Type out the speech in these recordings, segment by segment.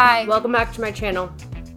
Hi. Welcome back to my channel.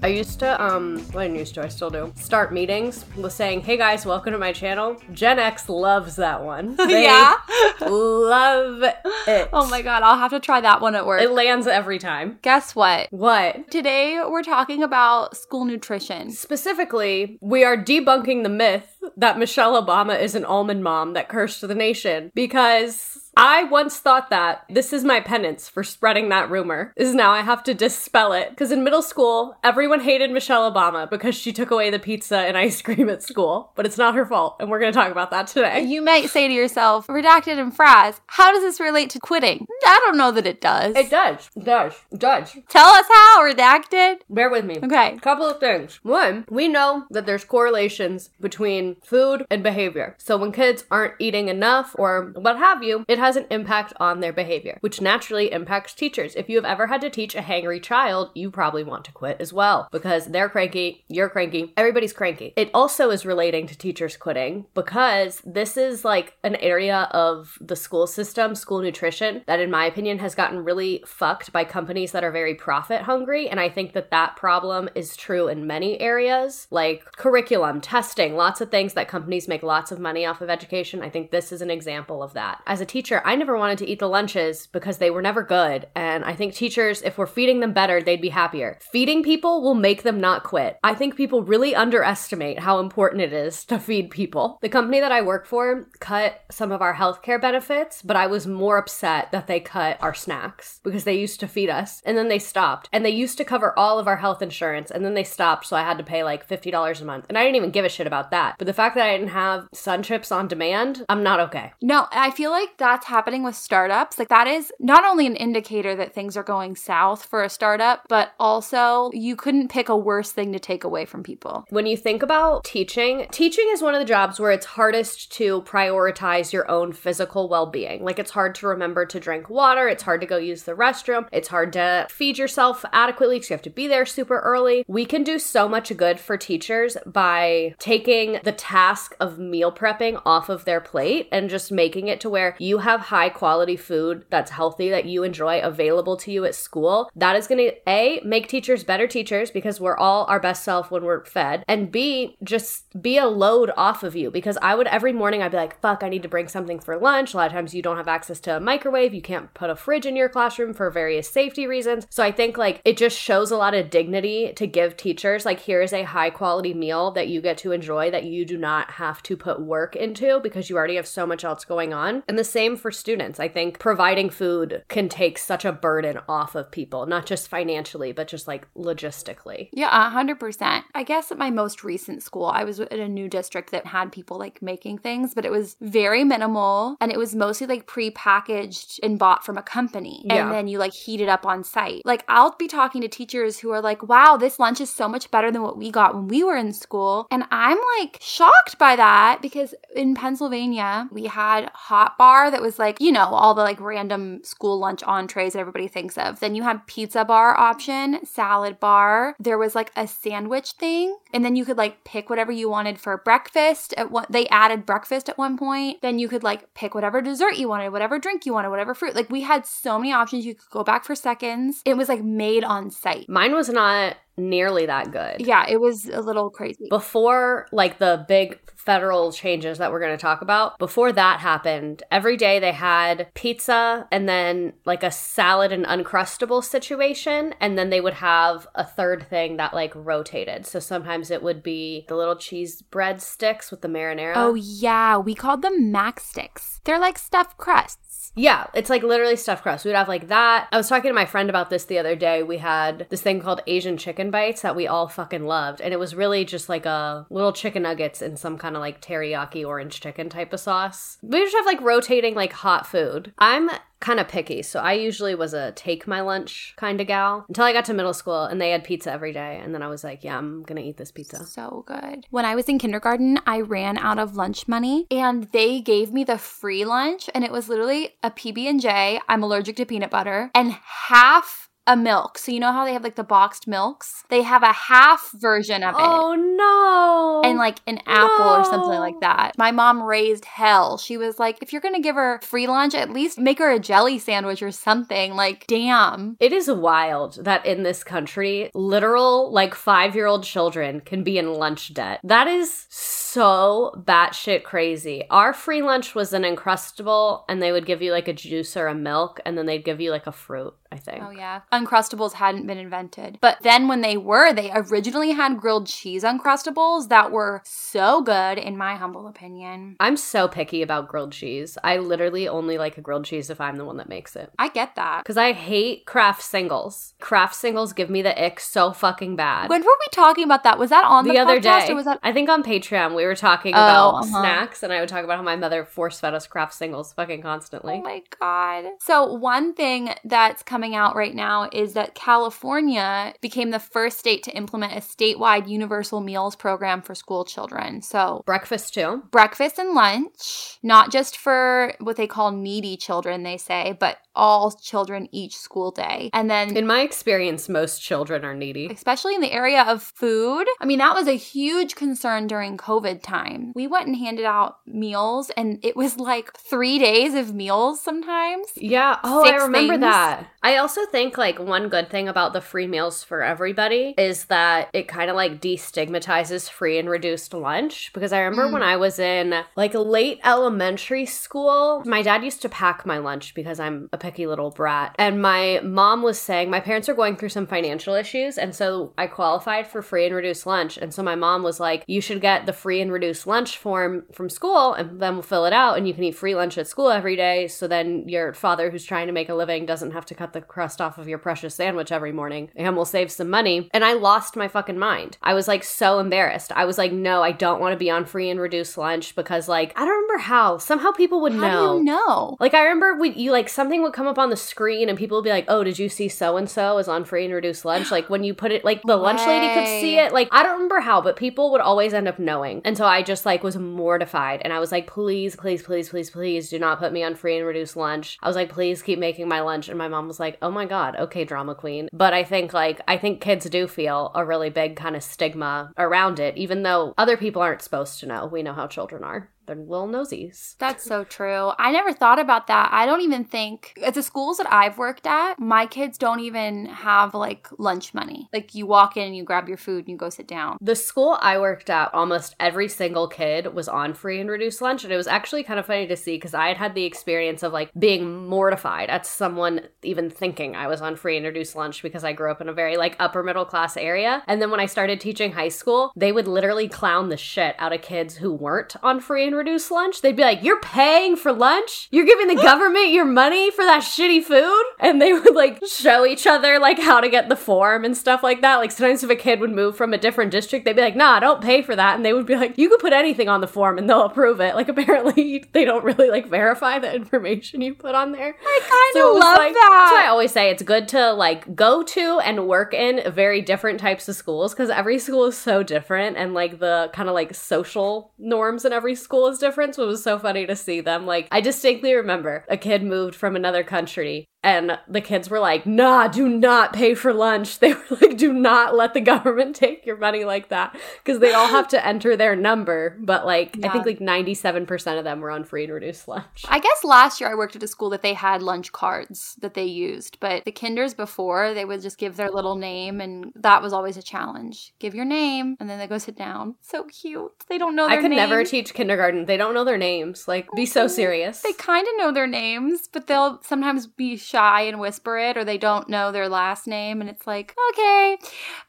I used to, um, well, I used to, I still do, start meetings with saying, hey guys, welcome to my channel. Gen X loves that one. They yeah. love it. Oh my god, I'll have to try that one at work. It lands every time. Guess what? What? Today we're talking about school nutrition. Specifically, we are debunking the myth that Michelle Obama is an almond mom that cursed the nation because I once thought that this is my penance for spreading that rumor. Is now I have to dispel it because in middle school, everyone hated Michelle Obama because she took away the pizza and ice cream at school, but it's not her fault, and we're going to talk about that today. You might say to yourself, redacted and Frazz, how does this relate to quitting? I don't know that it does. It does. It does. It does. Tell us how, redacted. Bear with me. Okay. Couple of things. One, we know that there's correlations between food and behavior. So when kids aren't eating enough or what have you, it has an impact on their behavior, which naturally impacts teachers. If you have ever had to teach a hangry child, you probably want to quit as well because they're cranky, you're cranky, everybody's cranky. It also is relating to teachers quitting because this is like an area of the school system, school nutrition, that in my opinion has gotten really fucked by companies that are very profit hungry. And I think that that problem is true in many areas, like curriculum, testing, lots of things that companies make lots of money off of education. I think this is an example of that. As a teacher, I never wanted to eat the lunches because they were never good. And I think teachers, if we're feeding them better, they'd be happier. Feeding people will make them not quit. I think people really underestimate how important it is to feed people. The company that I work for cut some of our healthcare benefits, but I was more upset that they cut our snacks because they used to feed us and then they stopped. And they used to cover all of our health insurance and then they stopped. So I had to pay like $50 a month. And I didn't even give a shit about that. But the fact that I didn't have SunChips on demand, I'm not okay. No, I feel like that's happening with startups. Like that is not only an indicator that things are going south for a startup, but also you couldn't pick a worse thing to take away from people. When you think about teaching, teaching is one of the jobs where it's hardest to prioritize your own physical well being. Like, it's hard to remember to drink water, it's hard to go use the restroom, it's hard to feed yourself adequately because you have to be there super early. We can do so much good for teachers by taking the task of meal prepping off of their plate and just making it to where you have high quality food that's healthy that you enjoy available to you at school. That is going to A, make teachers better teachers because we're all our best self when we're fed, and B, just be a load off of you because I would every morning I'd be like, fuck, I need to bring something for lunch. A lot of times you don't have access to a microwave, you can't put a fridge in your classroom for various safety reasons. So I think like it just shows a lot of dignity to give teachers like here is a high quality meal that you get to enjoy that you do not have to put work into because you already have so much else going on. And the same for students. I think providing food can take such a burden off of people, not just financially, but just like logistically. Yeah, a hundred percent. I guess at my most recent school, I was in a new district that had people like making things, but it was very minimal and it was mostly like pre-packaged and bought from a company. Yeah. And then you like heat it up on site. Like I'll be talking to teachers who are like, wow, this lunch is so much better than what we got when we were in school. And I'm like shocked by that because in Pennsylvania, we had hot bar that was like, you know, all the like random school lunch entrees that everybody thinks of. Then you had pizza bar option, salad bar. There was like a sandwich thing. And then you could like pick whatever you wanted for breakfast. At what they added breakfast at one point. Then you could like pick whatever dessert you wanted, whatever drink you wanted, whatever fruit. Like we had so many options. You could go back for seconds. It was like made on site. Mine was not nearly that good. Yeah, it was a little crazy. Before like the big federal changes that we're going to talk about, before that happened, every day they had pizza and then like a salad and uncrustable situation and then they would have a third thing that like rotated. So sometimes it would be the little cheese bread sticks with the marinara. Oh yeah, we called them mac sticks. They're like stuffed crusts. Yeah, it's like literally stuffed crust. We'd have like that. I was talking to my friend about this the other day. We had this thing called Asian chicken chicken bites that we all fucking loved. And it was really just like a little chicken nuggets in some kind of like teriyaki orange chicken type of sauce. We just have like rotating like hot food. I'm kind of picky. So I usually was a take my lunch kind of gal until I got to middle school and they had pizza every day. And then I was like, yeah, I'm going to eat this pizza. So good. When I was in kindergarten, I ran out of lunch money and they gave me the free lunch and it was literally a PB&J. I'm allergic to peanut butter and half a milk. So you know how they have like the boxed milks? They have a half version of it. Oh no. And like an apple or something like that. My mom raised hell. She was like, if you're gonna give her free lunch, at least make her a jelly sandwich or something. Like, damn. It is wild that in this country, literal like five year old children can be in lunch debt. That is so batshit crazy. Our free lunch was an uncrustable and they would give you like a juice or a milk, and then they'd give you like a fruit. I think. Oh yeah. Uncrustables hadn't been invented. But then when they were, they originally had grilled cheese uncrustables that were so good in my humble opinion. I'm so picky about grilled cheese. I literally only like a grilled cheese if I'm the one that makes it. I get that. Cuz I hate Kraft singles. Kraft singles give me the ick so fucking bad. When were we talking about that? Was that on the, the other podcast, day? or was that I think on Patreon we were talking Oh, about uh-huh. snacks and I would talk about how my mother force fed us Kraft singles fucking constantly. Oh my God. So, one thing that's coming out right now is that California became the first state to implement a statewide universal meals program for school children. So, Breakfast too. breakfast and lunch, not just for what they call needy children, they say, but all children each school day. And then In my experience, most children are needy. especially in the area of food. I mean, that was a huge concern during COVID time. We went and handed out meals, and it was like three days of meals sometimes. Yeah. Oh, I remember things. that. I also think like one good thing about the free meals for everybody is that it kind of like destigmatizes free and reduced lunch because I remember Mm. when I was in like late elementary school, my dad used to pack my lunch because I'm a picky little brat. And my mom was saying my parents are going through some financial issues and so I qualified for free and reduced lunch. And so my mom was like, "You should get the free and reduced lunch form from school and then we'll fill it out and you can eat free lunch at school every day so then your father who's trying to make a living doesn't have to cut the crust off of your precious sandwich every morning and we'll save some money." And I lost my fucking mind. I was like so embarrassed. I was like, "No, I don't want to be on free and reduced lunch because like I don't remember how. Somehow people would know. How know. do you know? Like I remember we you like something would come up on the screen and people would be like, "Oh, did you see so and so is on free and reduced lunch?" Like when you put it like the lunch lady could see it. Like I don't remember how, but people would always end up knowing. And so I just like was mortified and I was like, "Please, please, please, please, please do not put me on free and reduced lunch." I was like, "Please keep making my lunch." And my mom was like, "Oh my god, okay, drama queen." But I think like I think kids do feel a really big kind of stigma around it even though other people aren't supposed to know. We know how children are. They're little nosies. That's so true. I never thought about that. I don't even think at the schools that I've worked at, my kids don't even have like lunch money. Like you walk in and you grab your food and you go sit down. The school I worked at, almost every single kid was on free and reduced lunch. And it was actually kind of funny to see because I had had the experience of like being mortified at someone even thinking I was on free and reduced lunch because I grew up in a very like upper middle class area. And then when I started teaching high school, they would literally clown the shit out of kids who weren't on free and reduced lunch. They'd be like, You're paying for lunch? You're giving the government your money for that shitty food? And they would like show each other like how to get the form and stuff like that. Like sometimes if a kid would move from a different district, they'd be like, Nah, I don't pay for that. And they would be like, You could put anything on the form and they'll approve it. Like apparently they don't really like verify the information you put on there. I kind of was love like- That's why I always say it's good to like go to and work in very different types of schools because every school is so different and like the kind of like social norms in every school is different. So it was so funny to see them. Like I distinctly remember a kid moved from another country and the kids were like, nah, do not pay for lunch. They were like, do not let the government take your money like that. Because they all have to enter their number. But like, I think like 97% of them were on free and reduced lunch. I guess last year I worked at a school that they had lunch cards that they used, but the kinders before they would just give their little name, and that was always a challenge. Give your name, and then they go sit down. So cute. They don't know their I could never teach kindergarten. They don't know their names. Like, be so serious. They kind of know their names, but they'll sometimes be shy and whisper it or they don't know their last name and it's like, okay.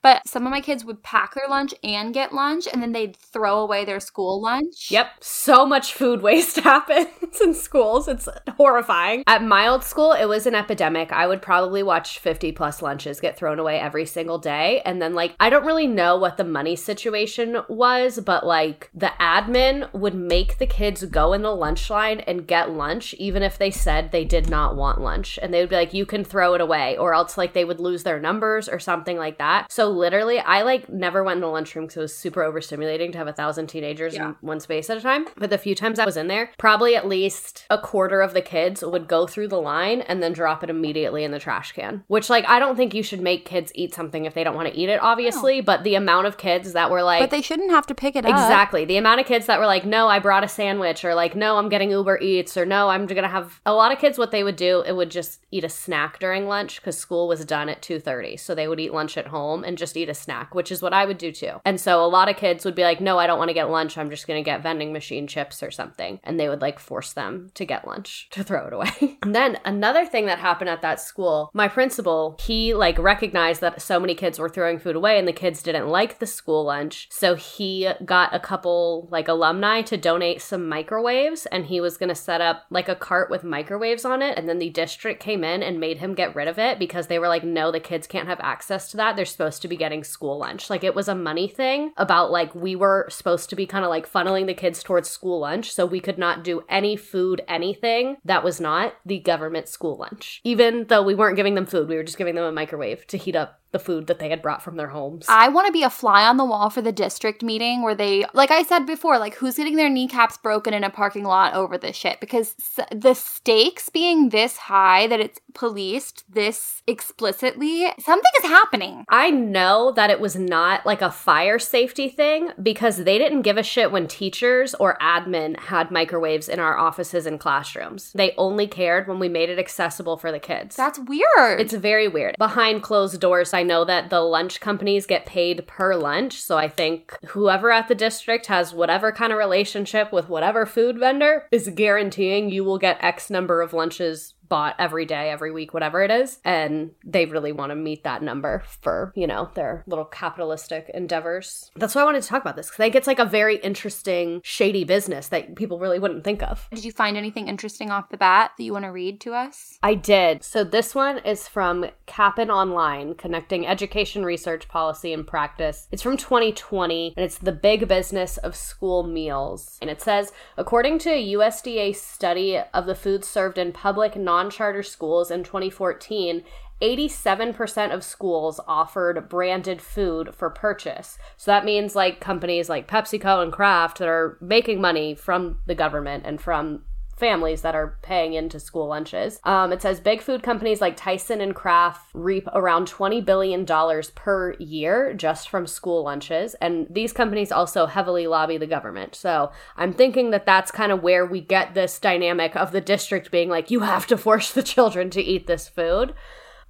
But some of my kids would pack their lunch and get lunch and then they'd throw away their school lunch. Yep. So much food waste happens in schools. It's horrifying. At my old school, it was an epidemic. I would probably watch 50 plus lunches get thrown away every single day. And then, like, I don't really know what the money situation was, but like the admin would make the kids go in the lunch line and get lunch, even if they said they did not want lunch. And they would be like, you can throw it away, or else like they would lose their numbers or something like that. So literally, I like never went in the lunchroom because it was super overstimulating to have a thousand teenagers Yeah. in one space at a time. But the few times I was in there, probably at least a quarter of the kids would go through the line and then drop it immediately in the trash can. Which, like, I don't think you should make kids eat something if they don't want to eat it, obviously. But the amount of kids that were like, But they shouldn't have to pick it up. Exactly. The amount of kids that were like, no, I brought a sandwich, or like, no, I'm getting Uber Eats, or no, I'm gonna have a lot of kids. What they would do, it would just eat a snack during lunch because school was done at two thirty, so they would eat lunch at home and just eat a snack, which is what I would do too. And so a lot of kids would be like, no, I don't want to get lunch. I'm just gonna get vending machine chips or something, and they would like force them to get lunch to throw it away. and then another thing that happened at that school, my principal, he like recognized that so many kids were throwing food away and the kids didn't like the school lunch. So he got a couple like alumni to donate some microwaves and he was going to set up like a cart with microwaves on it and then the district came in and made him get rid of it because they were like no the kids can't have access to that. They're supposed to be getting school lunch. Like it was a money thing about like we were supposed to be kind of like funneling the kids towards school lunch so we could not do any food anything that was not the government school lunch. Even though we weren't giving them food we were just giving them a microwave to heat up the food that they had brought from their homes I want to be a fly on the wall for the district meeting where they, like I said before, like who's getting their kneecaps broken in a parking lot over this shit? Because s- the stakes being this high that it's policed this explicitly, something is happening. I know that it was not like a fire safety thing because they didn't give a shit when teachers or admin had microwaves in our offices and classrooms. They only cared when we made it accessible for the kids. That's weird. it's very weird. Behind closed doors, I know that the lunch companies get paid per lunch. So I think whoever at the district has whatever kind of relationship with whatever food vendor is guaranteeing you will get X number of lunches bought every day, every week, whatever it is. And they really want to meet that number for, you know, their little capitalistic endeavors. That's why I wanted to talk about this because I think it's like a very interesting, shady business that people really wouldn't think of. Did you find anything interesting off the bat that you want to read to us? I did. So this one is from Kappan Online, connecting education research policy and practice. It's from 2020, and it's the big business of school meals. And it says, according to a USDA study of the food served in public non-charter schools in 2014, 87% of schools offered branded food for purchase. So that means like companies like PepsiCo and Kraft that are making money from the government and from families that are paying into school lunches. Um, it says big food companies like Tyson and Kraft reap around $20 billion per year just from school lunches. And these companies also heavily lobby the government. So I'm thinking that that's kind of where we get this dynamic of the district being like, you have to force the children to eat this food.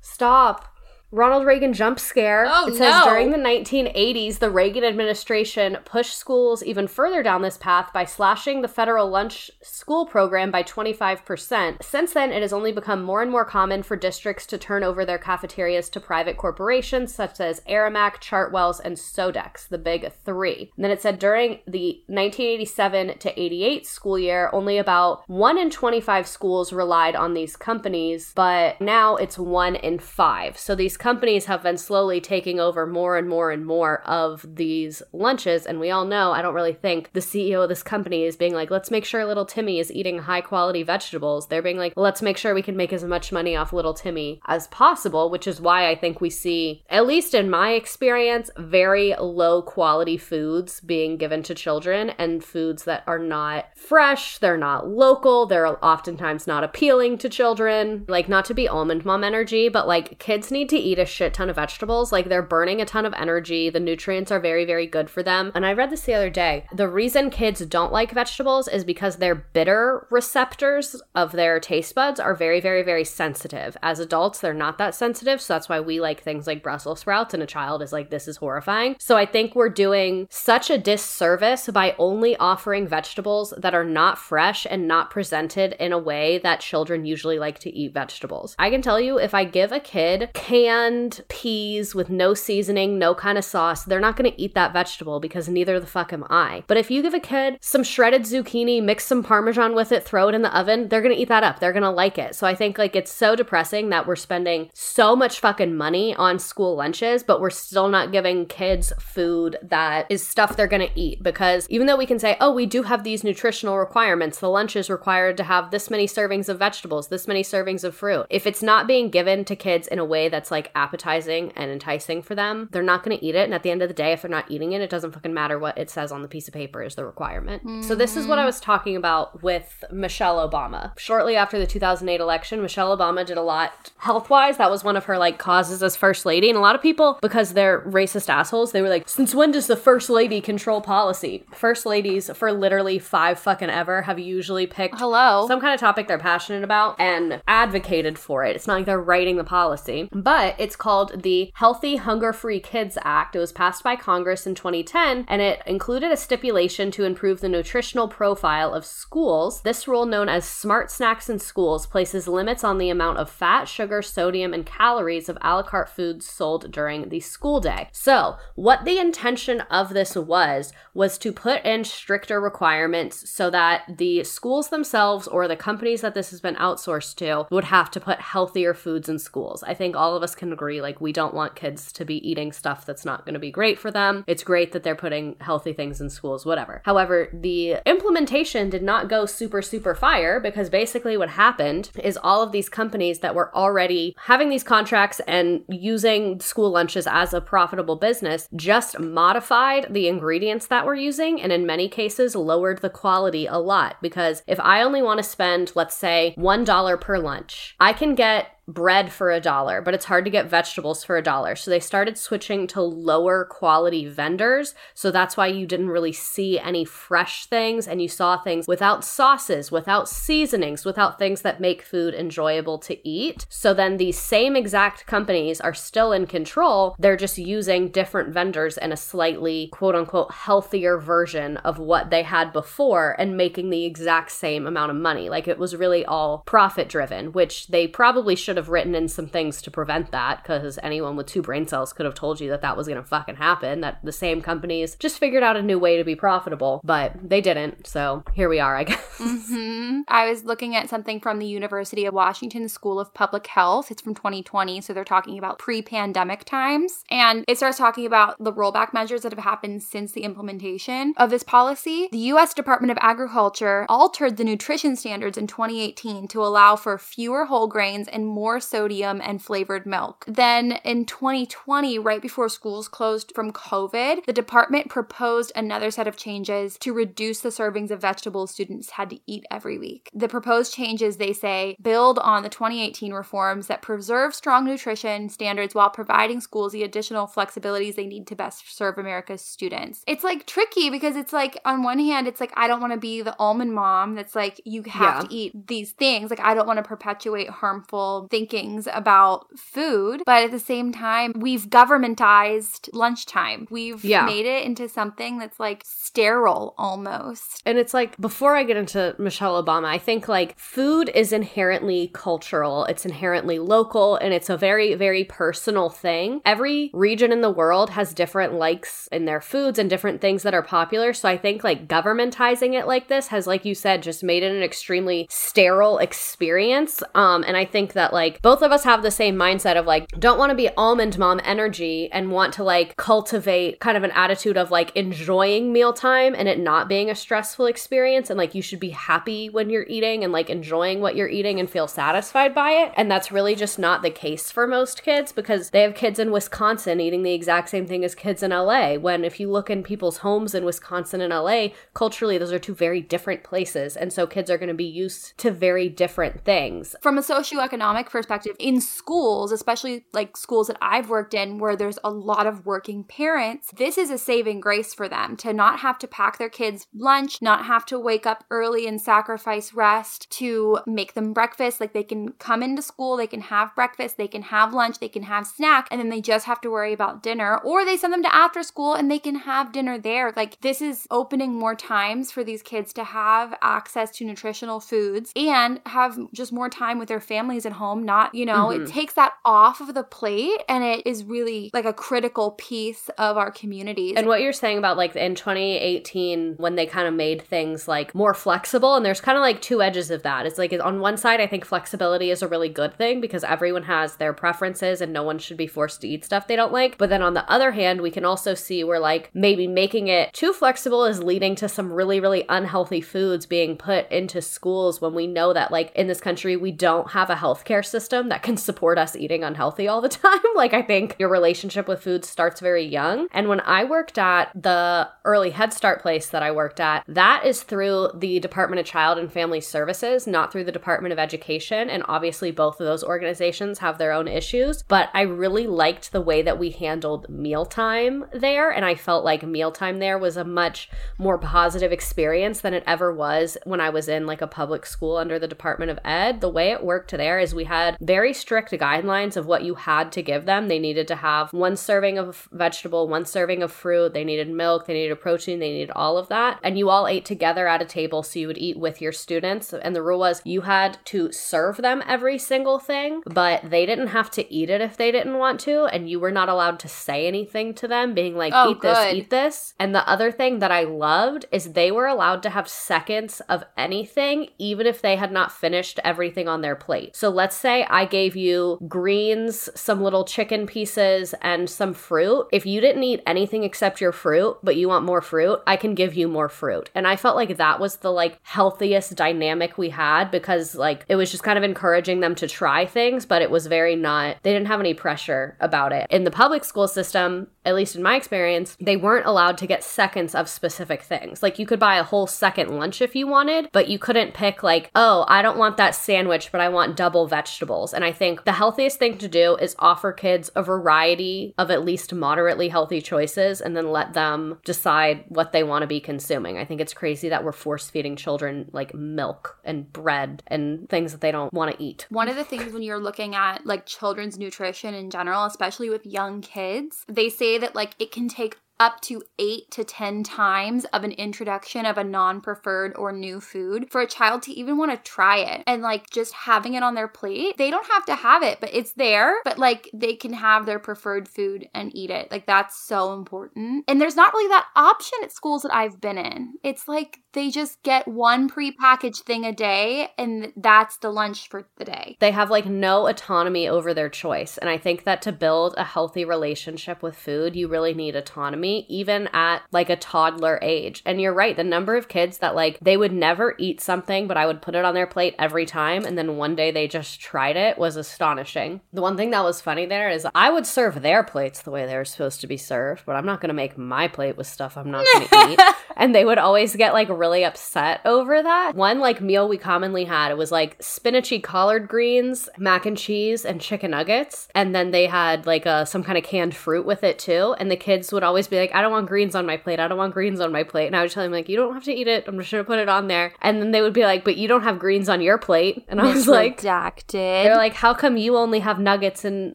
Stop. Ronald Reagan jump scare. Oh, it says no. during the 1980s, the Reagan administration pushed schools even further down this path by slashing the federal lunch school program by 25%. Since then, it has only become more and more common for districts to turn over their cafeterias to private corporations such as Aramark, Chartwells, and Sodexo, the big three. And then it said during the 1987 to 88 school year, only about 1 in 25 schools relied on these companies, but now it's 1 in 5. So these companies have been slowly taking over more and more and more of these lunches. And we all know, I don't really think the CEO of this company is being like, let's make sure little Timmy is eating high quality vegetables. They're being like, let's make sure we can make as much money off little Timmy as possible, which is why I think we see, at least in my experience, very low quality foods being given to children and foods that are not fresh, they're not local, they're oftentimes not appealing to children. Like, not to be almond mom energy, but like, kids need to eat eat a shit ton of vegetables. Like they're burning a ton of energy. The nutrients are very, very good for them. And I read this the other day. The reason kids don't like vegetables is because their bitter receptors of their taste buds are very, very, very sensitive. As adults, they're not that sensitive. So that's why we like things like Brussels sprouts, and a child is like, this is horrifying. So I think we're doing such a disservice by only offering vegetables that are not fresh and not presented in a way that children usually like to eat vegetables. I can tell you if I give a kid canned peas with no seasoning, no kind of sauce, they're not going to eat that vegetable because neither the fuck am I. But if you give a kid some shredded zucchini, mix some parmesan with it, throw it in the oven, they're going to eat that up. They're going to like it. So I think like it's so depressing that we're spending so much fucking money on school lunches, but we're still not giving kids food that is stuff they're going to eat because even though we can say, "Oh, we do have these nutritional requirements. The lunch is required to have this many servings of vegetables, this many servings of fruit." If it's not being given to kids in a way that's like appetizing and enticing for them, they're not going to eat it. And at the end of the day, if they're not eating it, it doesn't fucking matter what it says on the piece of paper is the requirement. Mm-hmm. So this is what I was talking about with Michelle Obama. Shortly after the 2008 election, Michelle Obama did a lot health-wise. That was one of her like causes as first lady. And a lot of people, because they're racist assholes, they were like, since when does the first lady control policy? First ladies for literally five fucking ever have usually picked hello some kind of topic they're passionate about and advocated for it. It's not like they're writing the policy, but it's called the Healthy Hunger Free Kids Act. It was passed by Congress in 2010 and it included a stipulation to improve the nutritional profile of schools. This rule, known as Smart Snacks in Schools, places limits on the amount of fat, sugar, sodium, and calories of a la carte foods sold during the school day. So, what the intention of this was, was to put in stricter requirements so that the schools themselves or the companies that this has been outsourced to would have to put healthier foods in schools. I think all of us can agree like we don't want kids to be eating stuff that's not going to be great for them. It's great that they're putting healthy things in schools, whatever. However, the implementation did not go super super fire because basically what happened is all of these companies that were already having these contracts and using school lunches as a profitable business just modified the ingredients that we're using and in many cases lowered the quality a lot because if I only want to spend let's say $1 per lunch, I can get bread for a dollar, but it's hard to get vegetables for a dollar. So they started switching to lower quality vendors. So that's why you didn't really see any fresh things and you saw things without sauces, without seasonings, without things that make food enjoyable to eat. So then these same exact companies are still in control. They're just using different vendors and a slightly quote unquote healthier version of what they had before and making the exact same amount of money. Like it was really all profit driven, which they probably should have written in some things to prevent that because anyone with two brain cells could have told you that that was going to fucking happen, that the same companies just figured out a new way to be profitable, but they didn't. So here we are, I guess. Mm-hmm. I was looking at something from the University of Washington School of Public Health. It's from 2020, so they're talking about pre pandemic times. And it starts talking about the rollback measures that have happened since the implementation of this policy. The U.S. Department of Agriculture altered the nutrition standards in 2018 to allow for fewer whole grains and more more sodium and flavored milk. Then in 2020, right before schools closed from COVID, the department proposed another set of changes to reduce the servings of vegetables students had to eat every week. The proposed changes, they say, build on the 2018 reforms that preserve strong nutrition standards while providing schools the additional flexibilities they need to best serve America's students. It's like tricky because it's like, on one hand, it's like, I don't want to be the almond mom that's like, you have yeah. to eat these things. Like, I don't want to perpetuate harmful thinkings about food, but at the same time, we've governmentized lunchtime. We've yeah. made it into something that's like sterile almost. And it's like, before I get into Michelle Obama, I think like food is inherently cultural, it's inherently local, and it's a very, very personal thing. Every region in the world has different likes in their foods and different things that are popular. So I think like governmentizing it like this has, like you said, just made it an extremely sterile experience. Um, and I think that like like both of us have the same mindset of like don't want to be almond mom energy and want to like cultivate kind of an attitude of like enjoying mealtime and it not being a stressful experience and like you should be happy when you're eating and like enjoying what you're eating and feel satisfied by it. And that's really just not the case for most kids because they have kids in Wisconsin eating the exact same thing as kids in LA. When if you look in people's homes in Wisconsin and LA, culturally those are two very different places. And so kids are going to be used to very different things. From a socioeconomic perspective, in schools, especially like schools that I've worked in where there's a lot of working parents, this is a saving grace for them to not have to pack their kids lunch, not have to wake up early and sacrifice rest to make them breakfast. Like they can come into school, they can have breakfast, they can have lunch, they can have snack, and then they just have to worry about dinner. Or they send them to after school and they can have dinner there. Like this is opening more times for these kids to have access to nutritional foods and have just more time with their families at home. Not, you know, mm-hmm. it takes that off of the plate and it is really like a critical piece of our communities. And what you're saying about like in 2018 when they kind of made things like more flexible and there's kind of like two edges of that. It's like on one side I think flexibility is a really good thing because everyone has their preferences and no one should be forced to eat stuff they don't like. But then on the other hand, we can also see where like maybe making it too flexible is leading to some really really unhealthy foods being put into schools when we know that like in this country we don't have a healthcare system that can support us eating unhealthy all the time. like I think your relationship with food starts very young. And when I worked at the early Head Start place that I worked at, that is through the Department of Child and Family Services, not through the Department of Education. And obviously, both of those organizations have their own issues. But I really liked the way that we handled mealtime there. And I felt like mealtime there was a much more positive experience than it ever was when I was in like a public school under the Department of Ed. The way it worked there is we had very strict guidelines of what you had to give them. They needed to have one serving of vegetable, one serving of fruit, they needed milk, they needed protein, they needed all of that. And you all ate together at a table, so you would eat with your students. And the rule was you had to serve them every single thing, but they didn't have to eat it if they didn't want to. And you were not allowed to say anything to them, being like, oh, eat good. this, eat this. And the other thing that I loved is they were allowed to have seconds of anything, even if they had not finished everything on their plate. So let's say I gave you greens, some little chicken pieces, and some fruit. If you didn't eat anything except your fruit, but you want more fruit, I can give you more fruit. And I felt like that was the like healthiest dynamic we had because like it was just kind of encouraging them to try things, but it was very not, they didn't have any pressure about it. In the public school system, at least in my experience, they weren't allowed to get seconds of specific things. Like you could buy a whole second lunch if you wanted, but you couldn't pick like, oh, I don't want that sandwich, but I want double vegetables. And I think the healthiest thing to do is offer kids a variety of at least moderately healthy choices and then let them decide what they want to be consuming. I think it's crazy that we're force feeding children like milk and bread and things that they don't want to eat. One of the things when you're looking at like children's nutrition in general, especially with young kids, they say that like it can take up to eight to 10 times of an introduction of a non preferred or new food for a child to even want to try it. And like just having it on their plate, they don't have to have it, but it's there, but like they can have their preferred food and eat it. Like that's so important. And there's not really that option at schools that I've been in. It's like they just get one prepackaged thing a day and that's the lunch for the day. They have like no autonomy over their choice. And I think that to build a healthy relationship with food, you really need autonomy, even at like a toddler age. And you're right, the number of kids that like they would never eat something, but I would put it on their plate every time. And then one day they just tried it was astonishing. The one thing that was funny there is I would serve their plates the way they were supposed to be served, but I'm not going to make my plate with stuff I'm not going to eat. And they would always get like really upset over that. One like meal we commonly had, it was like spinachy collard greens, mac and cheese, and chicken nuggets. And then they had like a, some kind of canned fruit with it too. And the kids would always be like, I don't want greens on my plate. I don't want greens on my plate. And I would tell him, like, you don't have to eat it. I'm just gonna put it on there. And then they would be like, but you don't have greens on your plate. And I was like, redacted. They're like, how come you only have nuggets and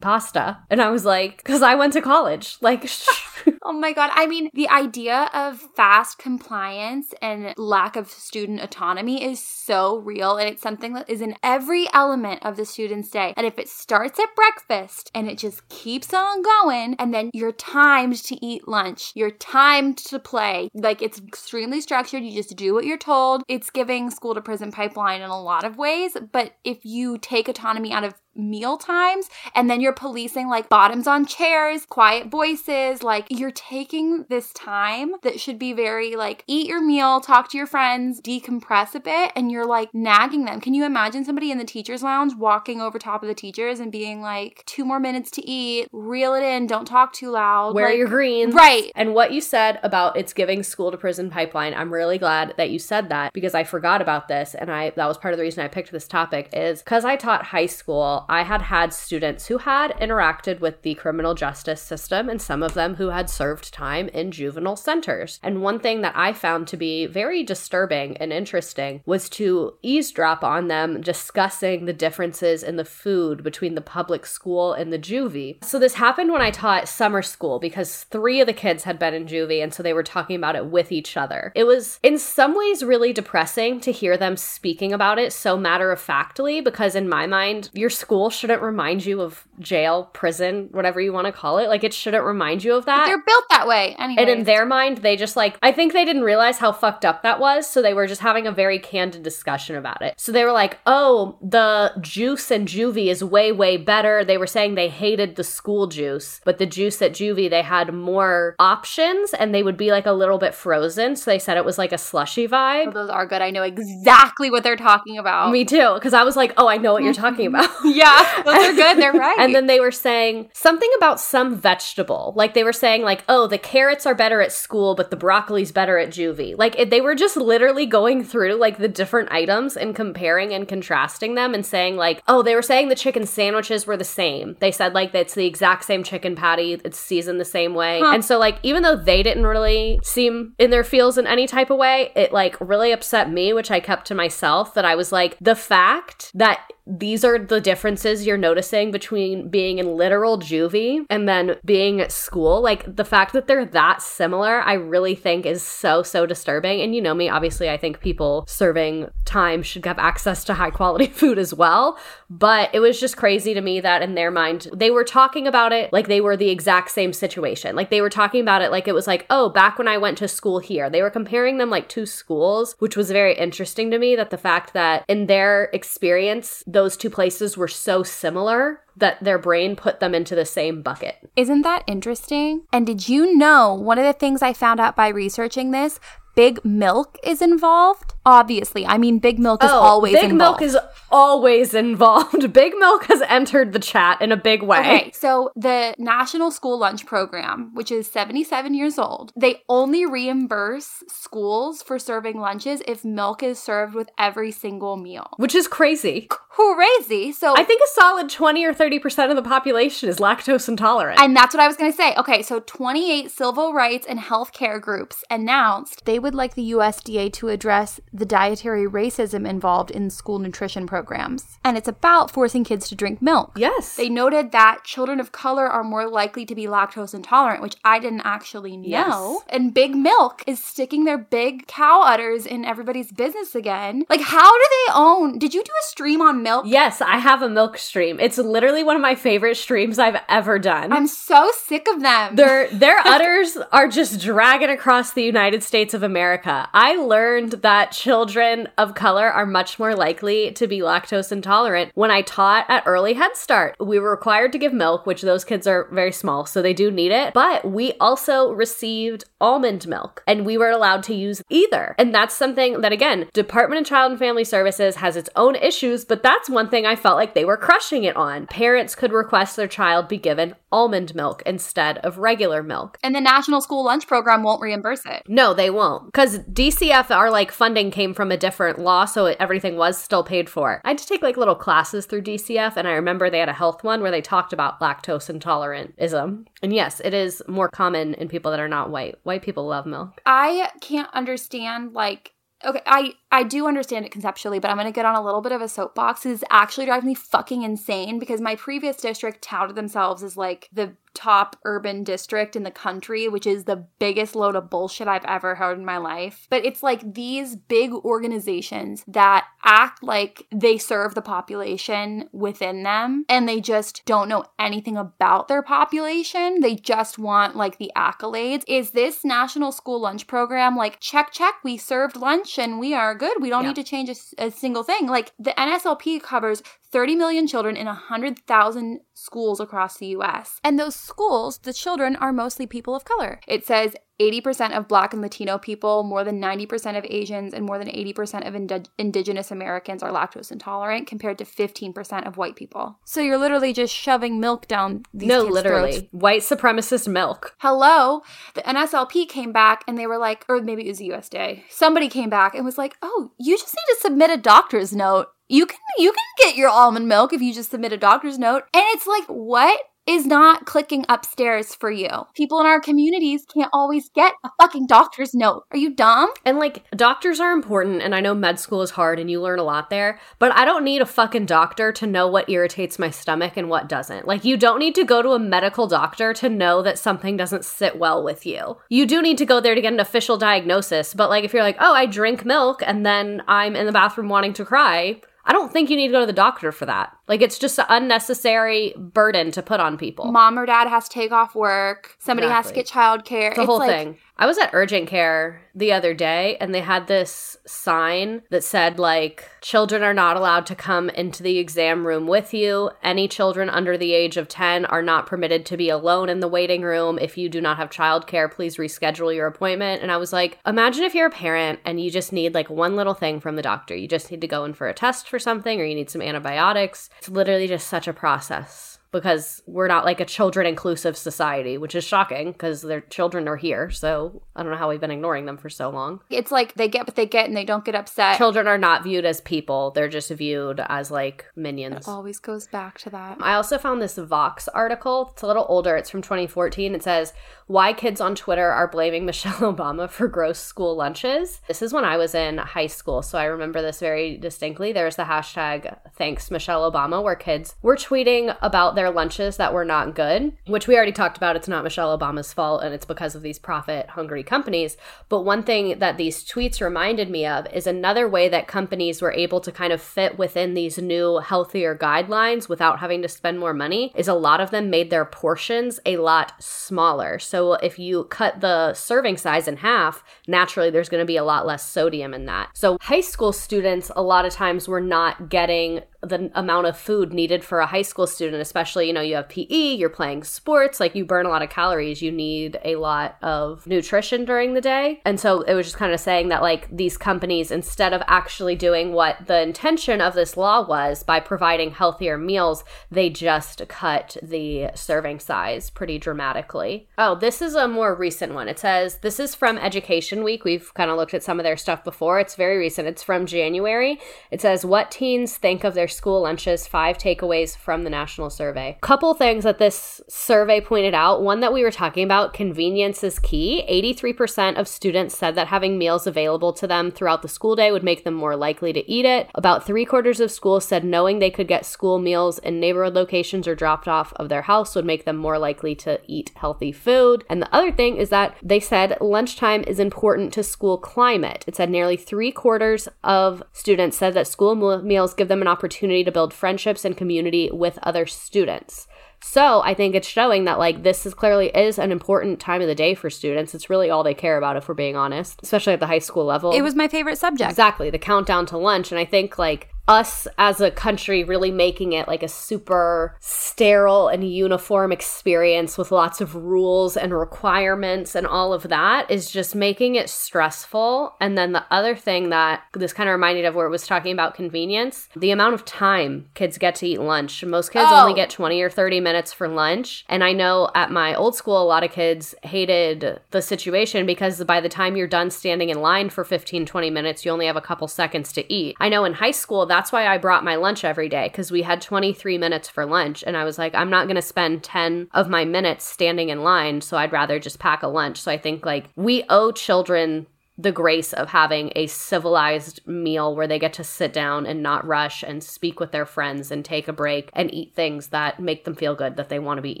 pasta? And I was like, because I went to college. Like, oh my god. I mean, the idea of fast compliance and lack of student autonomy is so real and it's something that is in every element of the student's day. And if it starts at breakfast and it just keeps on going and then you're timed to eat lunch, you're timed to play, like it's extremely structured, you just do what you're told. It's giving school to prison pipeline in a lot of ways, but if you take autonomy out of meal times and then you're policing like bottoms on chairs, quiet voices, like you're taking this time that should be very like eat your meal, talk to your friends, decompress a bit and you're like nagging them. Can you imagine somebody in the teachers lounge walking over top of the teachers and being like two more minutes to eat, reel it in, don't talk too loud. Wear like, your greens. Right. And what you said about it's giving school to prison pipeline, I'm really glad that you said that because I forgot about this and I that was part of the reason I picked this topic is cuz I taught high school I had had students who had interacted with the criminal justice system and some of them who had served time in juvenile centers. And one thing that I found to be very disturbing and interesting was to eavesdrop on them discussing the differences in the food between the public school and the juvie. So this happened when I taught summer school because three of the kids had been in juvie and so they were talking about it with each other. It was in some ways really depressing to hear them speaking about it so matter of factly because in my mind, your school shouldn't remind you of jail, prison, whatever you want to call it. Like it shouldn't remind you of that. They're built that way anyway. And in their mind, they just like, I think they didn't realize how fucked up that was. So they were just having a very candid discussion about it. So they were like, oh, the juice and juvie is way, way better. They were saying they hated the school juice, but the juice at juvie, they had more options and they would be like a little bit frozen. So they said it was like a slushy vibe. Oh, those are good. I know exactly what they're talking about. Me too, because I was like, oh, I know what you're talking about. Yeah, those are good. They're right. and then they were saying something about some vegetable. Like they were saying, like, oh, the carrots are better at school, but the broccoli's better at juvie. Like it, they were just literally going through like the different items and comparing and contrasting them and saying, like, oh, they were saying the chicken sandwiches were the same. They said like it's the exact same chicken patty, it's seasoned the same way. Huh. And so like even though they didn't really seem in their feels in any type of way, it like really upset me, which I kept to myself that I was like, the fact that these are the differences you're noticing between being in literal juvie and then being at school. Like the fact that they're that similar, I really think is so, so disturbing. And you know me, obviously, I think people serving time should have access to high quality food as well. But it was just crazy to me that in their mind, they were talking about it like they were the exact same situation. Like they were talking about it like it was like, oh, back when I went to school here. They were comparing them like two schools, which was very interesting to me that the fact that in their experience, those two places were so similar that their brain put them into the same bucket. Isn't that interesting? And did you know one of the things I found out by researching this? Big Milk is involved. Obviously, I mean, Big Milk is oh, always Oh, Big involved. Milk is always involved. Big Milk has entered the chat in a big way. Okay, so the National School Lunch Program, which is 77 years old, they only reimburse schools for serving lunches if milk is served with every single meal. Which is crazy. Hooray! So I think a solid 20 or 30% of the population is lactose intolerant. And that's what I was going to say. Okay, so 28 civil rights and healthcare groups announced they would like the USDA to address the dietary racism involved in school nutrition programs. And it's about forcing kids to drink milk. yes. They noted that children of color are more likely to be lactose intolerant, which I didn't actually know. Yes. And Big Milk is sticking their big cow udders in everybody's business again. Like, how do they own? Did you do a stream on milk? Yes, I have a milk stream. It's literally one of my favorite streams I've ever done. I'm so sick of them. their their udders are just dragging across the United States of America. I learned that children of color are much more likely to be lactose intolerant when I taught at early Head Start. We were required to give milk, which those kids are very small, so they do need it, but we also received almond milk and we were allowed to use either. And that's something that again, Department of Child and Family Services has its own issues, but that's one thing I felt like they were crushing it on. Parents could request their child be given almond milk instead of regular milk. and the National School Lunch Program won't reimburse it. No, they won't. Because DCF, our like funding came from a different law, so it, everything was still paid for. I had to take like little classes through DCF, and I remember they had a health one where they talked about lactose intolerantism. And yes, it is more common in people that are not white. White people love milk. I can't understand like okay, I I do understand it conceptually, but I'm gonna get on a little bit of a soapbox. It's actually driving me fucking insane because my previous district touted themselves as like the top urban district in the country, which is the biggest load of bullshit I've ever heard in my life. But it's like these big organizations that act like they serve the population within them and they just don't know anything about their population. They just want like the accolades. Is this National School Lunch Program like check, check, we served lunch and we are good? We don't Yeah. need to change a single thing. Like the NSLP covers 30 million children in 100,000 schools across the US. And those schools, the children are mostly people of color. It says 80% of Black and Latino people, more than 90% of Asians, and more than 80% of indi- Indigenous Americans are lactose intolerant compared to 15% of white people. So you're literally just shoving milk down these no, kids' literally. throats. White supremacist milk. Hello, the NSLP came back and they were like, or maybe it was the USDA. Somebody came back and was like, oh, you just need to submit a doctor's note You can you can get your almond milk if you just submit a doctor's note. And it's like, what is not clicking upstairs for you. People in our communities can't always get a fucking doctor's note. Are you dumb? And like, doctors are important, and I know med school is hard and you learn a lot there, but I don't need a fucking doctor to know what irritates my stomach and what doesn't. Like, you don't need to go to a medical doctor to know that something doesn't sit well with you. You do need to go there to get an official diagnosis, but like, if you're like, oh, I drink milk and then I'm in the bathroom wanting to cry, I don't think you need to go to the doctor for that. Like it's just an unnecessary burden to put on people. Mom or dad has to take off work. Somebody has to Exactly. get childcare. the whole thing. I was at urgent care the other day and they had this sign that said like children are not allowed to come into the exam room with you. Any children under the age of 10 are not permitted to be alone in the waiting room. If you do not have childcare, please reschedule your appointment. And I was like, imagine if you're a parent and you just need like one little thing from the doctor. You just need to go in for a test for something or you need some antibiotics. It's literally just such a process because we're not like a children inclusive society, which is shocking because their children are here. So I don't know how we've been ignoring them for so long. It's like they get what they get and they don't get upset. Children are not viewed as people, they're just viewed as like minions. Always goes back to that. I also found this Vox article. It's a little older. It's from 2014. It says, Why kids on Twitter are blaming Michelle Obama for gross school lunches. This is when I was in high school. So I remember this very distinctly. There's the hashtag thanks Michelle Obama, where kids were tweeting about their lunches that were not good, which we already talked about. It's not Michelle Obama's fault and it's because of these profit hungry companies. But one thing that these tweets reminded me of is another way that companies were able to kind of fit within these new healthier guidelines without having to spend more money is a lot of them made their portions a lot smaller. So if you cut the serving size in half, naturally there's going to be a lot less sodium in that. So high school students a lot of times were not getting the amount of food needed for a high school student, especially, you know, you have PE, you're playing sports, like you burn a lot of calories, you need a lot of nutrition during the day. And so it was just kind of saying that, like, these companies, instead of actually doing what the intention of this law was by providing healthier meals, they just cut the serving size pretty dramatically. Oh, this is a more recent one. It says, This is from Education Week. We've kind of looked at some of their stuff before. It's very recent. It's from January. It says, What teens think of their school lunches, five takeaways from the national survey. Couple things that this survey pointed out. One that we were talking about, convenience is key. 83% of students said that having meals available to them throughout the school day would make them more likely to eat it. About three quarters of schools said knowing they could get school meals in neighborhood locations or dropped off of their house would make them more likely to eat healthy food. And the other thing is that they said lunchtime is important to school climate. It said nearly three quarters of students said that school meals give them an opportunity to build friendships and community with other students. So I think it's showing that like this is clearly is an important time of the day for students. It's really all they care about if we're being honest, especially at the high school level. It was my favorite subject. Exactly, the countdown to lunch. And I think like us as a country really making it like a super sterile and uniform experience with lots of rules and requirements and all of that is just making it stressful. And then the other thing that this kind of reminded of where it was talking about convenience, the amount of time kids get to eat lunch. Most kids Oh. only get 20 or 30 minutes for lunch. And I know at my old school, a lot of kids hated the situation because by the time you're done standing in line for 15, 20 minutes, you only have a couple seconds to eat. I know in high school, that's why I brought my lunch every day because we had 23 minutes for lunch. And I was like, I'm not going to spend 10 of my minutes standing in line. So I'd rather just pack a lunch. So I think like we owe children the grace of having a civilized meal where they get to sit down and not rush and speak with their friends and take a break and eat things that make them feel good that they want to be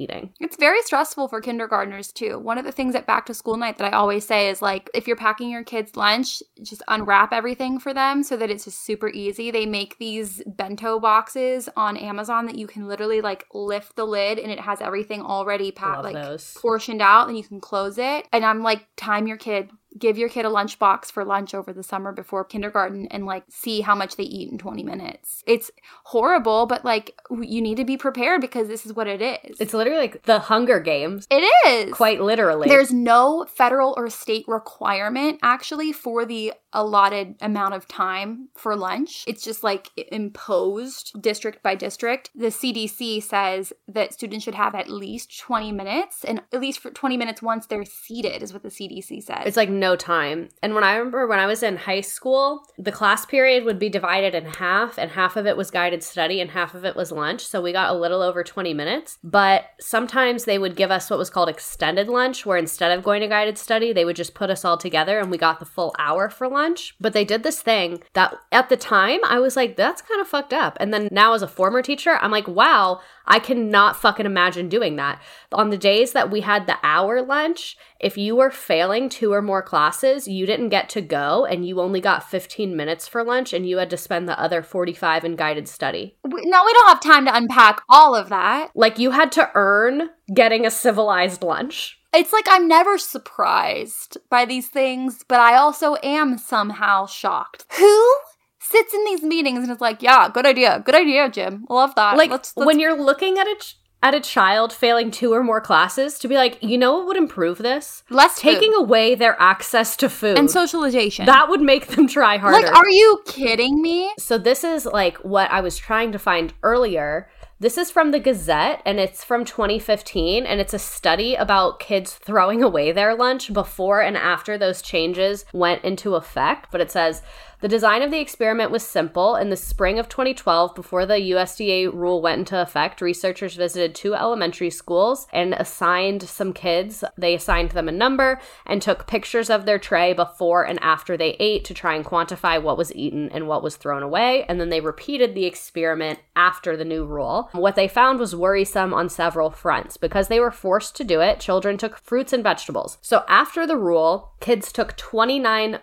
eating. It's very stressful for kindergartners too. One of the things at back to school night that I always say is like if you're packing your kids lunch, just unwrap everything for them so that it's just super easy. They make these bento boxes on Amazon that you can literally like lift the lid and it has everything already packed like those. portioned out and you can close it. And I'm like time your kid give your kid a lunchbox for lunch over the summer before kindergarten and like see how much they eat in 20 minutes. It's horrible, but like you need to be prepared because this is what it is. It's literally like the Hunger Games, It is. quite literally. There's no federal or state requirement actually for the allotted amount of time for lunch. It's just like imposed district by district. The CDC says that students should have at least 20 minutes and at least for 20 minutes once they're seated is what the CDC says. it's like no no time. And when I remember when I was in high school, the class period would be divided in half, and half of it was guided study and half of it was lunch. So we got a little over 20 minutes. But sometimes they would give us what was called extended lunch, where instead of going to guided study, they would just put us all together and we got the full hour for lunch. But they did this thing that at the time I was like, that's kind of fucked up. And then now as a former teacher, I'm like, wow, I cannot fucking imagine doing that. On the days that we had the hour lunch, if you were failing two or more classes, you didn't get to go and you only got 15 minutes for lunch and you had to spend the other 45 in guided study. No, we don't have time to unpack all of that. Like you had to earn getting a civilized lunch. It's like I'm never surprised by these things, but I also am somehow shocked. Who sits in these meetings and is like, yeah, good idea, good idea, Jim. Love that. Like let's, let's when you're looking at a ch- at a child failing two or more classes to be like, you know what would improve this? less Taking food away their access to food. and socialization. that would make them try harder. like, are you kidding me? So this is like what I was trying to find earlier. This is from the Gazette and it's from 2015 and it's a study about kids throwing away their lunch before and after those changes went into effect, but it says the design of the experiment was simple. In the spring of 2012, before the USDA rule went into effect, researchers visited two elementary schools and assigned some kids. They assigned them a number and took pictures of their tray before and after they ate to try and quantify what was eaten and what was thrown away. And then they repeated the experiment after the new rule. What they found was worrisome on several fronts. Because they were forced to do it, children took fruits and vegetables. So after the rule, kids took 29%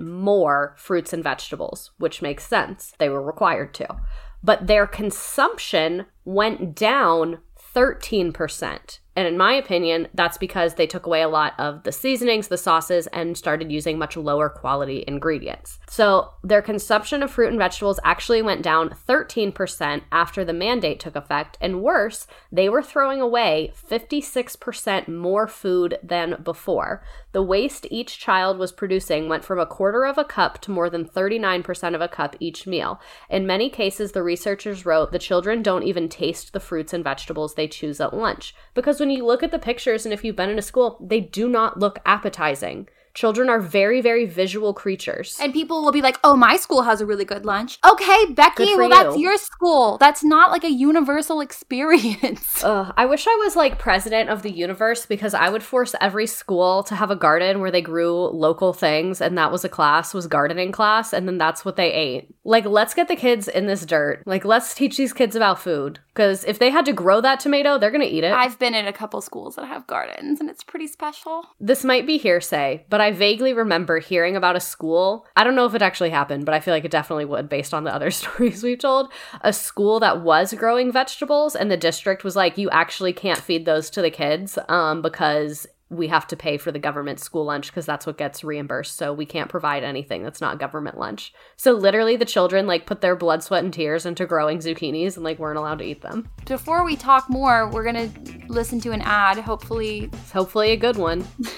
more fruits and vegetables, which makes sense. They were required to. But their consumption went down 13%. And in my opinion, that's because they took away a lot of the seasonings, the sauces, and started using much lower quality ingredients. So their consumption of fruit and vegetables actually went down 13% after the mandate took effect. And worse, they were throwing away 56% more food than before. The waste each child was producing went from a quarter of a cup to more than 39% of a cup each meal. In many cases, the researchers wrote the children don't even taste the fruits and vegetables they choose at lunch. Because when you look at the pictures, and if you've been in a school, they do not look appetizing. Children are very, very visual creatures. And people will be like, "Oh, my school has a really good lunch." Okay, Becky, well, that's your school. That's not like a universal experience. Ugh, I wish I was like president of the universe because I would force every school to have a garden where they grew local things and that was a class was gardening class and then that's what they ate. Like let's get the kids in this dirt. Like let's teach these kids about food because if they had to grow that tomato, they're going to eat it. I've been in a couple schools that have gardens, and it's pretty special. this might be hearsay, but I vaguely remember hearing about a school. I don't know if it actually happened, but I feel like it definitely would based on the other stories we've told. A school that was growing vegetables, and the district was like, you actually can't feed those to the kids um, because we have to pay for the government school lunch because that's what gets reimbursed. So we can't provide anything that's not government lunch. So literally, the children like put their blood, sweat, and tears into growing zucchinis and like weren't allowed to eat them. Before we talk more, we're gonna listen to an ad. Hopefully, hopefully a good one.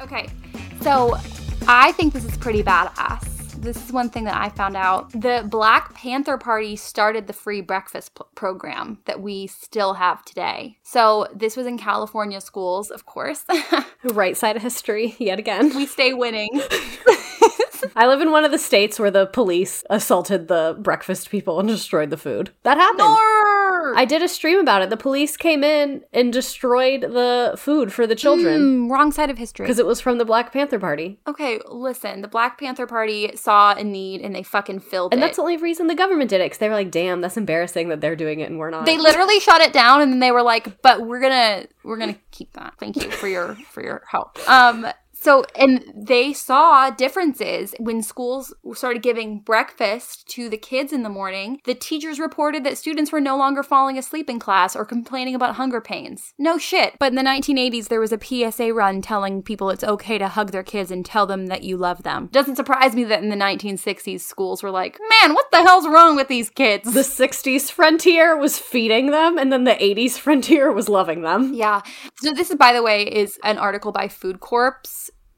Okay, so I think this is pretty badass. This is one thing that I found out. The Black Panther Party started the free breakfast p- program that we still have today. So this was in California schools, of course. Right side of history yet again. we stay winning. I live in one of the states where the police assaulted the breakfast people and destroyed the food. That happened. I did a stream about it. The police came in and destroyed the food for the children Mm, wrong side of history. because it was from the Black Panther Party. Okay, listen, the Black Panther Party saw a need and they fucking filled And it. And that's the only reason the government did it because they were like, damn, that's embarrassing that they're doing it and we're not. they literally shot it down and then they were like, "But we're going to we're going to keep that. Thank you for your for your help." Um So, and they saw differences when schools started giving breakfast to the kids in the morning. The teachers reported that students were no longer falling asleep in class or complaining about hunger pains. No shit. But in the 1980s, there was a PSA run telling people it's okay to hug their kids and tell them that you love them. Doesn't surprise me that in the 1960s, schools were like, man, what the hell's wrong with these kids? The 60s frontier was feeding them, and then the 80s frontier was loving them. Yeah. So this is, by the way, is an article by Food Corps.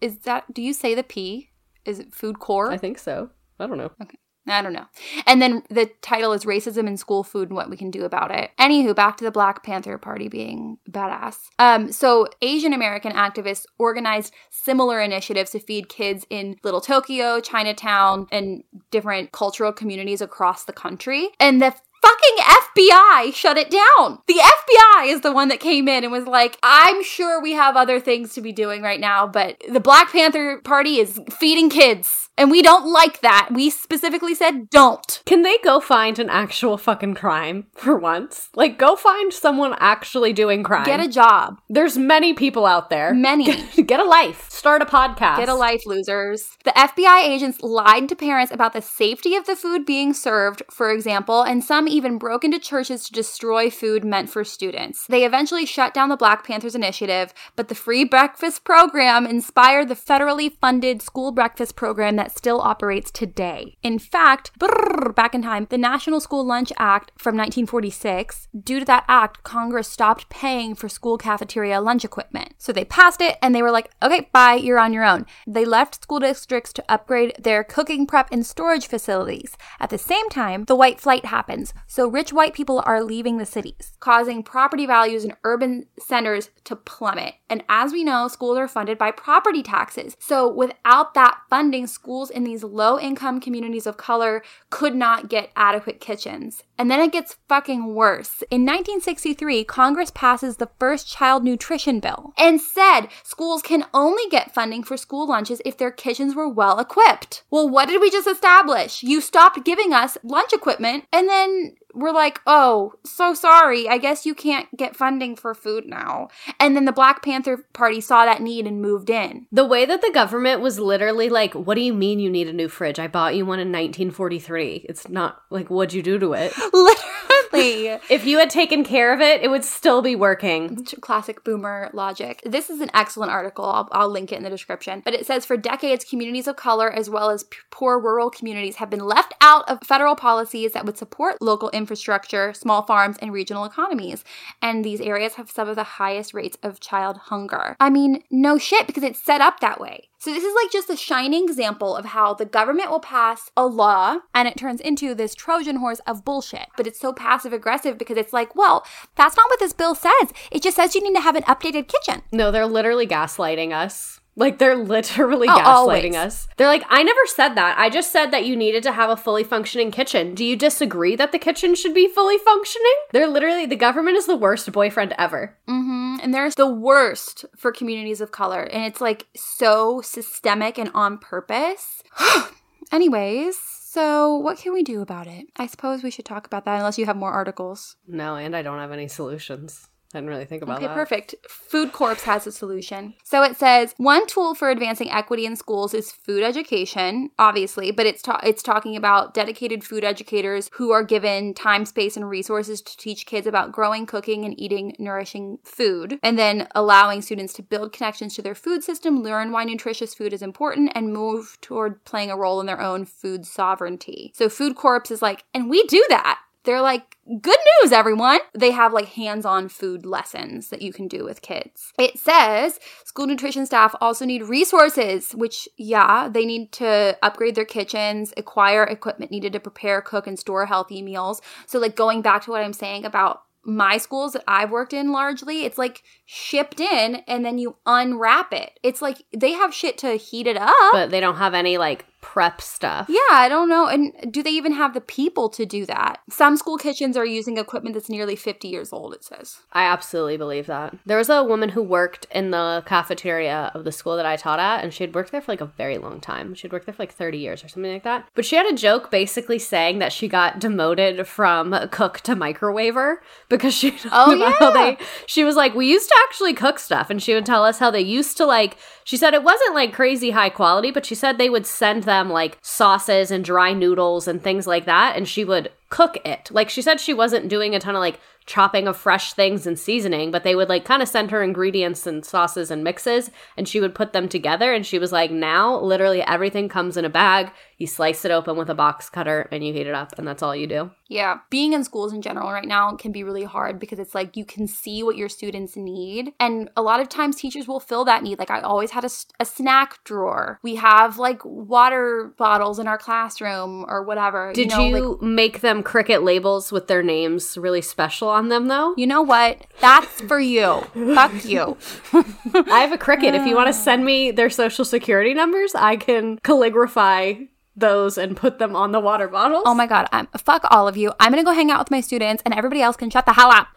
Is that? Do you say the P? Is it Food core? I think so. I don't know. Okay. I don't know. And then the title is Racism in School Food and What We Can Do About It. Anywho, back to the Black Panther Party being badass. Um, so Asian American activists organized similar initiatives to feed kids in Little Tokyo, Chinatown, and different cultural communities across the country. And the fucking FBI shut it down. The FBI is the one that came in and was like, I'm sure we have other things to be doing right now, but the Black Panther Party is feeding kids. And we don't like that. We specifically said don't. Can they go find an actual fucking crime for once? Like, go find someone actually doing crime. Get a job. There's many people out there. Many. Get a life. Start a podcast. Get a life, losers. The FBI agents lied to parents about the safety of the food being served, for example, and some even broke into churches to destroy food meant for students. They eventually shut down the Black Panthers Initiative, but the free breakfast program inspired the federally funded school breakfast program that still operates today. In fact, brrr, back in time, the National School Lunch Act from 1946, due to that act, Congress stopped paying for school cafeteria lunch equipment. So they passed it and they were like, okay, bye, you're on your own. They left school districts to upgrade their cooking prep and storage facilities. At the same time, the white flight happens, so rich white people are leaving the cities, causing property values in urban centers to plummet. And as we know, schools are funded by property taxes. So without that funding, schools in these low income communities of color could not get adequate kitchens. And then it gets fucking worse. In 1963, Congress passes the first child nutrition bill and said schools can only get funding for school lunches if their kitchens were well equipped. Well, what did we just establish? You stopped giving us lunch equipment and then we're like, oh, so sorry. I guess you can't get funding for food now. And then the Black Panther Party saw that need and moved in. The way that the government was literally like, what do you mean you need a new fridge? I bought you one in 1943. It's not like, what'd you do to it? Literally. if you had taken care of it, it would still be working. Classic boomer logic. This is an excellent article. I'll, I'll link it in the description. But it says for decades, communities of color as well as p- poor rural communities have been left out of federal policies that would support local infrastructure, small farms, and regional economies. And these areas have some of the highest rates of child hunger. I mean, no shit, because it's set up that way. So this is like just a shining example of how the government will pass a law and it turns into this Trojan horse of bullshit. But it's so passive aggressive because it's like, well, that's not what this bill says. It just says you need to have an updated kitchen. No, they're literally gaslighting us. Like they're literally Oh, gaslighting always. us. They're like, I never said that. I just said that you needed to have a fully functioning kitchen. Do you disagree that the kitchen should be fully functioning? They're literally, the government is the worst boyfriend ever. hmm And there's the worst for communities of color. And it's like so systemic and on purpose. Anyways, so what can we do about it? I suppose we should talk about that unless you have more articles. No, and I don't have any solutions. I didn't really think about Okay, that. perfect. Food Corps has a solution. So it says one tool for advancing equity in schools is food education, obviously, but it's ta- it's talking about dedicated food educators who are given time, space, and resources to teach kids about growing, cooking, and eating nourishing food, and then allowing students to build connections to their food system, learn why nutritious food is important, and move toward playing a role in their own food sovereignty. So Food Corps is like, and we do that. They're like, good news, everyone. They have like hands on food lessons that you can do with kids. It says school nutrition staff also need resources, which, yeah, they need to upgrade their kitchens, acquire equipment needed to prepare, cook, and store healthy meals. So, like, going back to what I'm saying about my schools that I've worked in largely, it's like shipped in and then you unwrap it. It's like they have shit to heat it up. But they don't have any like prep stuff. Yeah, I don't know. And do they even have the people to do that? Some school kitchens are using equipment that's nearly 50 years old, it says. I absolutely believe that. There was a woman who worked in the cafeteria of the school that I taught at, and she had worked there for like a very long time. She'd worked there for like 30 years or something like that. But she had a joke basically saying that she got demoted from cook to microwaver because she Oh, yeah. they she was like, We used to actually cook stuff, and she would tell us how they used to like she said it wasn't like crazy high quality, but she said they would send them like sauces and dry noodles and things like that, and she would cook it. Like she said she wasn't doing a ton of like chopping of fresh things and seasoning, but they would like kind of send her ingredients and sauces and mixes and she would put them together and she was like, "Now literally everything comes in a bag. You slice it open with a box cutter and you heat it up and that's all you do." Yeah. Being in schools in general right now can be really hard because it's like you can see what your students need. And a lot of times teachers will fill that need. Like I always had a snack drawer. We have like water bottles in our classroom or whatever. Did know, you, like, make them Cricut labels with their names really special on them though? you know what? That's for you. Fuck you. I have a Cricut. If you want to send me their social security numbers, I can calligraphy those and put them on the water bottles. Oh my god, I'm fuck all of you. I'm gonna go hang out with my students and everybody else can shut the hell up.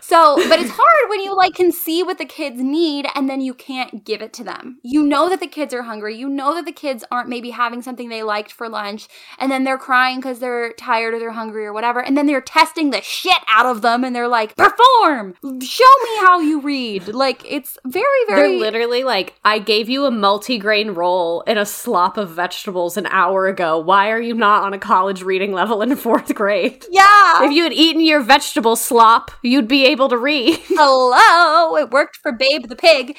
So, but it's hard when you like can see what the kids need and then you can't give it to them. You know that the kids are hungry. You know that the kids aren't maybe having something they liked for lunch and then they're crying because they're tired or they're hungry or whatever. And then they're testing the shit out of them and they're like, perform! Show me how you read. Like it's very, very They're literally like, I gave you a multigrain roll and a slop of vegetables an hour ago. Why are you not on a college reading level in fourth grade? Yeah. If you had eaten your vegetable slop, you'd be able to read. hello it worked for babe the pig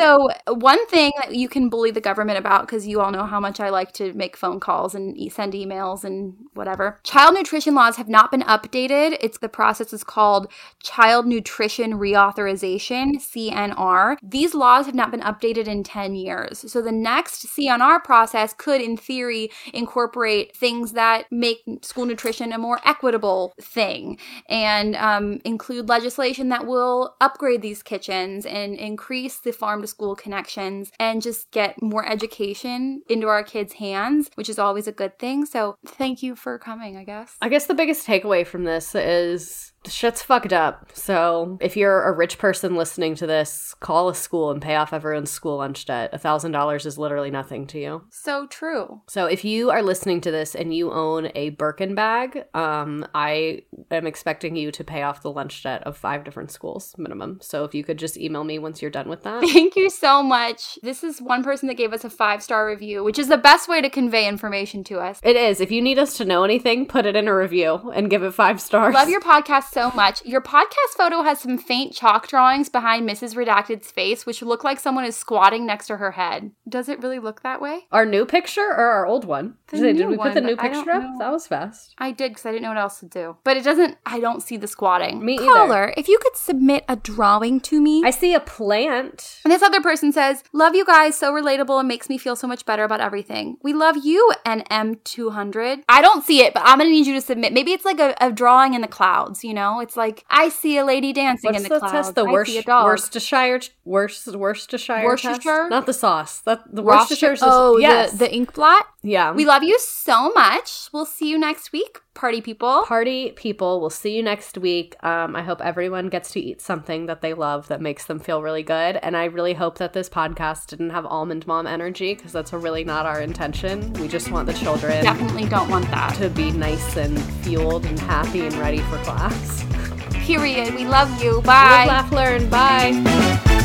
so one thing that you can bully the government about because you all know how much i like to make phone calls and send emails and whatever. Child nutrition laws have not been updated. It's the process is called child nutrition reauthorization cnr these laws have not been updated in 10 years. So the next cnr process could in theory incorporate things that make school nutrition a more equitable thing and um, include legislation that will upgrade these kitchens and increase the farm to school connections and just get more education into our kids' hands, which is always a good thing. So thank you for coming, I guess. I guess the biggest takeaway from this is shit's fucked up. So if you're a rich person listening to this, call a school and pay off everyone's school lunch debt. A thousand dollars is literally nothing to you. So true. So if you are listening to this and you own a Birkin bag, um, I am expecting you to pay off the lunch debt of five different schools minimum. So if you could just email me once you're done with that. Thank you so much. This is one person that gave us a five star review, which is the best way to convey information to us. It is. If you need us to know anything, put it in a review and give it five stars. Love your podcast so much. Your podcast photo has some faint chalk drawings behind Mrs. Redacted's face, which look like someone is squatting next to her head. Does it really look that way? Our new picture or our old one? The Did, new we put the new picture up? know. That was fast. I did because I didn't know what else to do. But it doesn't, I don't see the squatting. Me either. Caller, if you could submit a drawing to me. I see a plant. and this other person says, Love you guys, so relatable and makes me feel so much better about everything. We love you, NM200. I don't see it, but I'm gonna need you to submit. Maybe it's like a, a drawing in the clouds, you know? It's like, I see a lady dancing What's in the, the clouds. test? The I worst, see a dog. Worcestershire, worst, Worcestershire, Worcestershire? test? Not the sauce. That the Worcestershire- Worcestershire. Oh, yes. the, the ink blot. yeah. We love you so much. We'll see you next week, party people. Party people, we'll see you next week. Um, I hope everyone gets to eat something that they love that makes them feel really good. And I really hope that this podcast didn't have almond mom energy because that's really not our intention. We just want the children Definitely don't want that. to be nice and fueled and happy and ready for class. Period. We love you. Bye. Live, laugh, learn. Bye.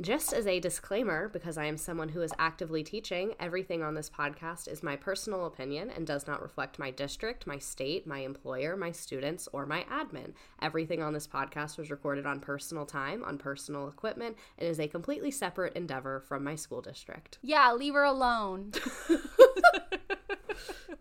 Just as a disclaimer, because I am someone who is actively teaching, everything on this podcast is my personal opinion and does not reflect my district, my state, my employer, my students, or my admin. Everything on this podcast was recorded on personal time, on personal equipment, and is a completely separate endeavor from my school district. Yeah, leave her alone.